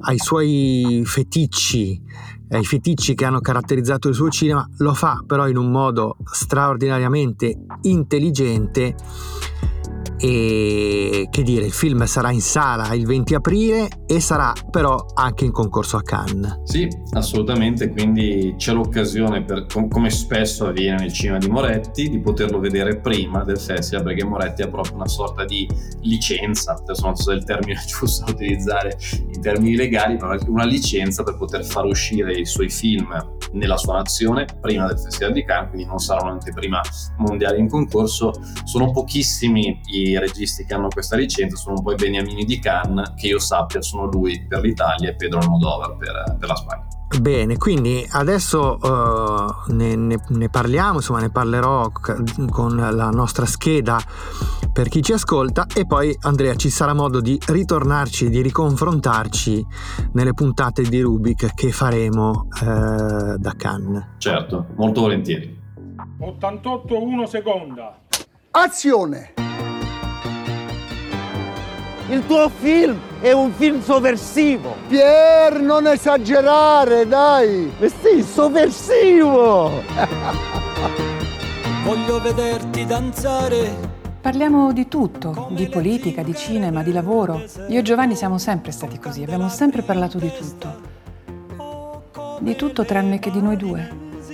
ai suoi feticci, ai feticci che hanno caratterizzato il suo cinema, lo fa però in un modo straordinariamente intelligente e che dire, il film sarà in sala il 20 aprile e sarà però anche in concorso a Cannes. Sì, assolutamente, quindi c'è l'occasione, per, come spesso avviene nel cinema di Moretti, di poterlo vedere prima del festival, perché Moretti ha proprio una sorta di licenza, adesso non so se è il termine [LAUGHS] giusto da utilizzare in termini legali, ma una licenza per poter far uscire i suoi film nella sua nazione prima del Festival di Cannes, quindi non sarà un'anteprima mondiale in concorso. Sono pochissimi i registi che hanno questa licenza sono un po' i beniamini di Cannes, che io sappia sono lui per l'Italia e Pedro Almodovar per, per la Spagna. Bene, quindi adesso uh, ne, ne, ne, parliamo, insomma ne parlerò c- con la nostra scheda per chi ci ascolta e poi Andrea ci sarà modo di ritornarci, di riconfrontarci nelle puntate di Rubik che faremo uh, da Cannes. Certo, molto volentieri. 88 1 seconda. Azione! Il tuo film è un film sovversivo. Pier, non esagerare, dai. Eh sì, sovversivo. [LAUGHS] Voglio vederti danzare. Parliamo di tutto, di politica, di cinema, di lavoro. Io e Giovanni siamo sempre stati così, abbiamo sempre parlato di tutto. Di tutto tranne che di noi due.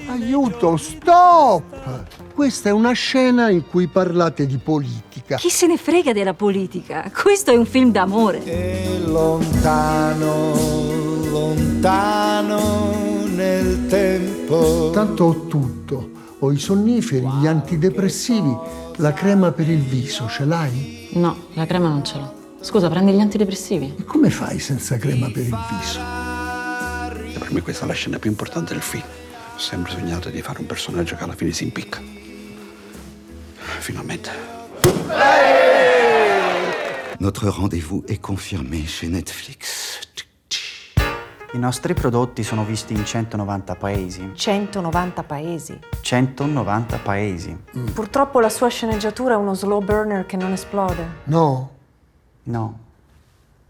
Aiuto, stop! Questa è una scena in cui parlate di politica. Chi se ne frega della politica? Questo è un film d'amore. E lontano, lontano nel tempo. Tanto ho tutto. Ho i sonniferi, gli antidepressivi, la crema per il viso, ce l'hai? No, la crema non ce l'ho. Scusa, prendi gli antidepressivi? E come fai senza crema per il viso? Per me questa è la scena più importante del film. Ho sempre sognato di fare un personaggio che alla fine si impicca. Finalmente. Notre rendez-vous est confirmé chez Netflix. I nostri prodotti sono visti in 190 paesi. 190 paesi? 190 paesi. Mm. Purtroppo la sua sceneggiatura è uno slow burner che non esplode. No. No.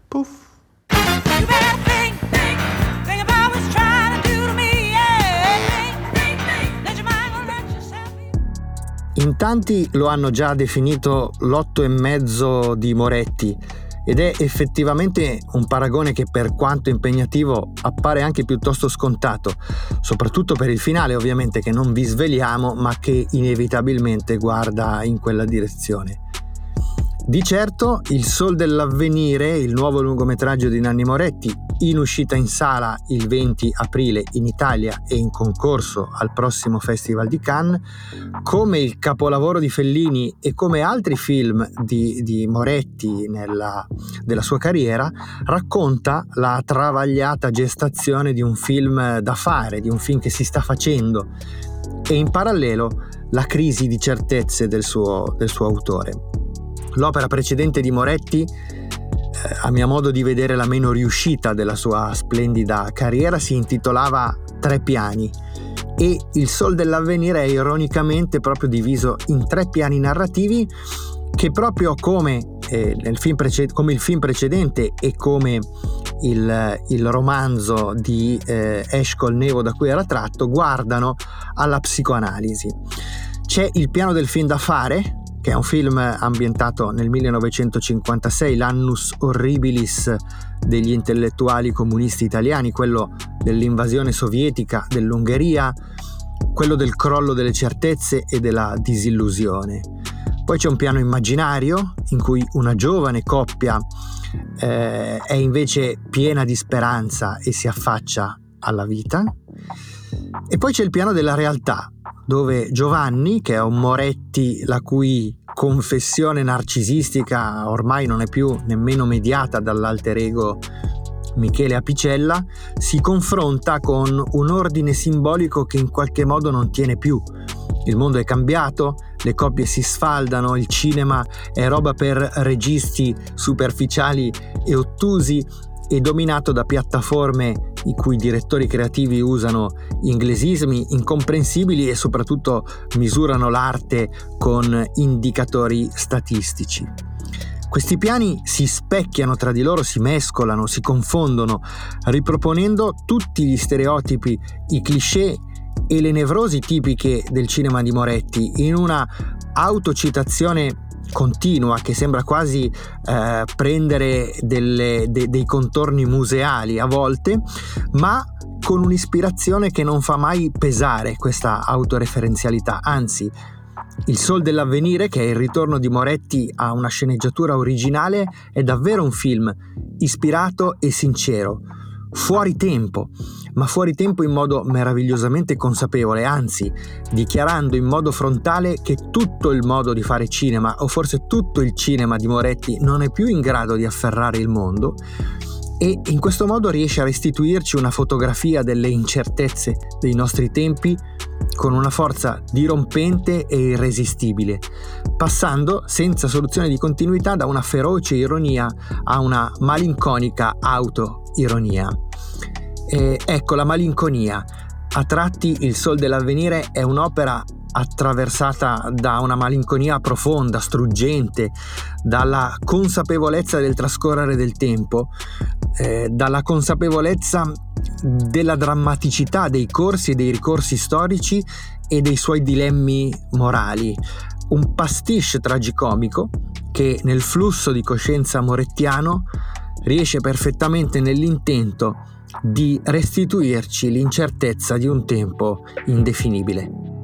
Puff. In tanti lo hanno già definito l'otto e mezzo di Moretti ed è effettivamente un paragone che per quanto impegnativo appare anche piuttosto scontato, soprattutto per il finale ovviamente che non vi sveliamo ma che inevitabilmente guarda in quella direzione. Di certo Il Sol dell'Avvenire, il nuovo lungometraggio di Nanni Moretti, in uscita in sala il 20 aprile in Italia e in concorso al prossimo Festival di Cannes, come il capolavoro di Fellini e come altri film di, di Moretti nella, della sua carriera, racconta la travagliata gestazione di un film da fare, di un film che si sta facendo e in parallelo la crisi di certezze del suo, del suo autore. L'opera precedente di Moretti a mio modo di vedere la meno riuscita della sua splendida carriera, si intitolava Tre piani e Il Sol dell'Avvenire è ironicamente proprio diviso in tre piani narrativi che proprio come, eh, preced- come il film precedente e come il, il romanzo di eh, Eshkol Nevo da cui era tratto guardano alla psicoanalisi. C'è il piano del film da fare, che è un film ambientato nel 1956, l'annus horribilis degli intellettuali comunisti italiani, quello dell'invasione sovietica dell'Ungheria, quello del crollo delle certezze e della disillusione. Poi c'è un piano immaginario in cui una giovane coppia eh, è invece piena di speranza e si affaccia alla vita. E poi c'è il piano della realtà, dove Giovanni, che è un Moretti la cui confessione narcisistica ormai non è più nemmeno mediata dall'alter ego Michele Apicella, si confronta con un ordine simbolico che in qualche modo non tiene più. Il mondo è cambiato, le coppie si sfaldano, il cinema è roba per registi superficiali e ottusi e dominato da piattaforme i cui direttori creativi usano inglesismi incomprensibili e soprattutto misurano l'arte con indicatori statistici. Questi piani si specchiano tra di loro, si mescolano, si confondono, riproponendo tutti gli stereotipi, i cliché e le nevrosi tipiche del cinema di Moretti in una autocitazione continua che sembra quasi eh, prendere delle, de, dei contorni museali a volte, ma con un'ispirazione che non fa mai pesare questa autoreferenzialità, anzi il Sol dell'Avvenire, che è il ritorno di Moretti a una sceneggiatura originale, è davvero un film ispirato e sincero, fuori tempo, ma fuori tempo in modo meravigliosamente consapevole, anzi dichiarando in modo frontale che tutto il modo di fare cinema, o forse tutto il cinema di Moretti, non è più in grado di afferrare il mondo e in questo modo riesce a restituirci una fotografia delle incertezze dei nostri tempi con una forza dirompente e irresistibile, passando senza soluzione di continuità da una feroce ironia a una malinconica auto-ironia. E ecco la malinconia. A tratti Il Sol dell'Avvenire è un'opera attraversata da una malinconia profonda, struggente, dalla consapevolezza del trascorrere del tempo, eh, dalla consapevolezza della drammaticità dei corsi e dei ricorsi storici e dei suoi dilemmi morali. Un pastiche tragicomico che nel flusso di coscienza morettiano riesce perfettamente nell'intento di restituirci l'incertezza di un tempo indefinibile.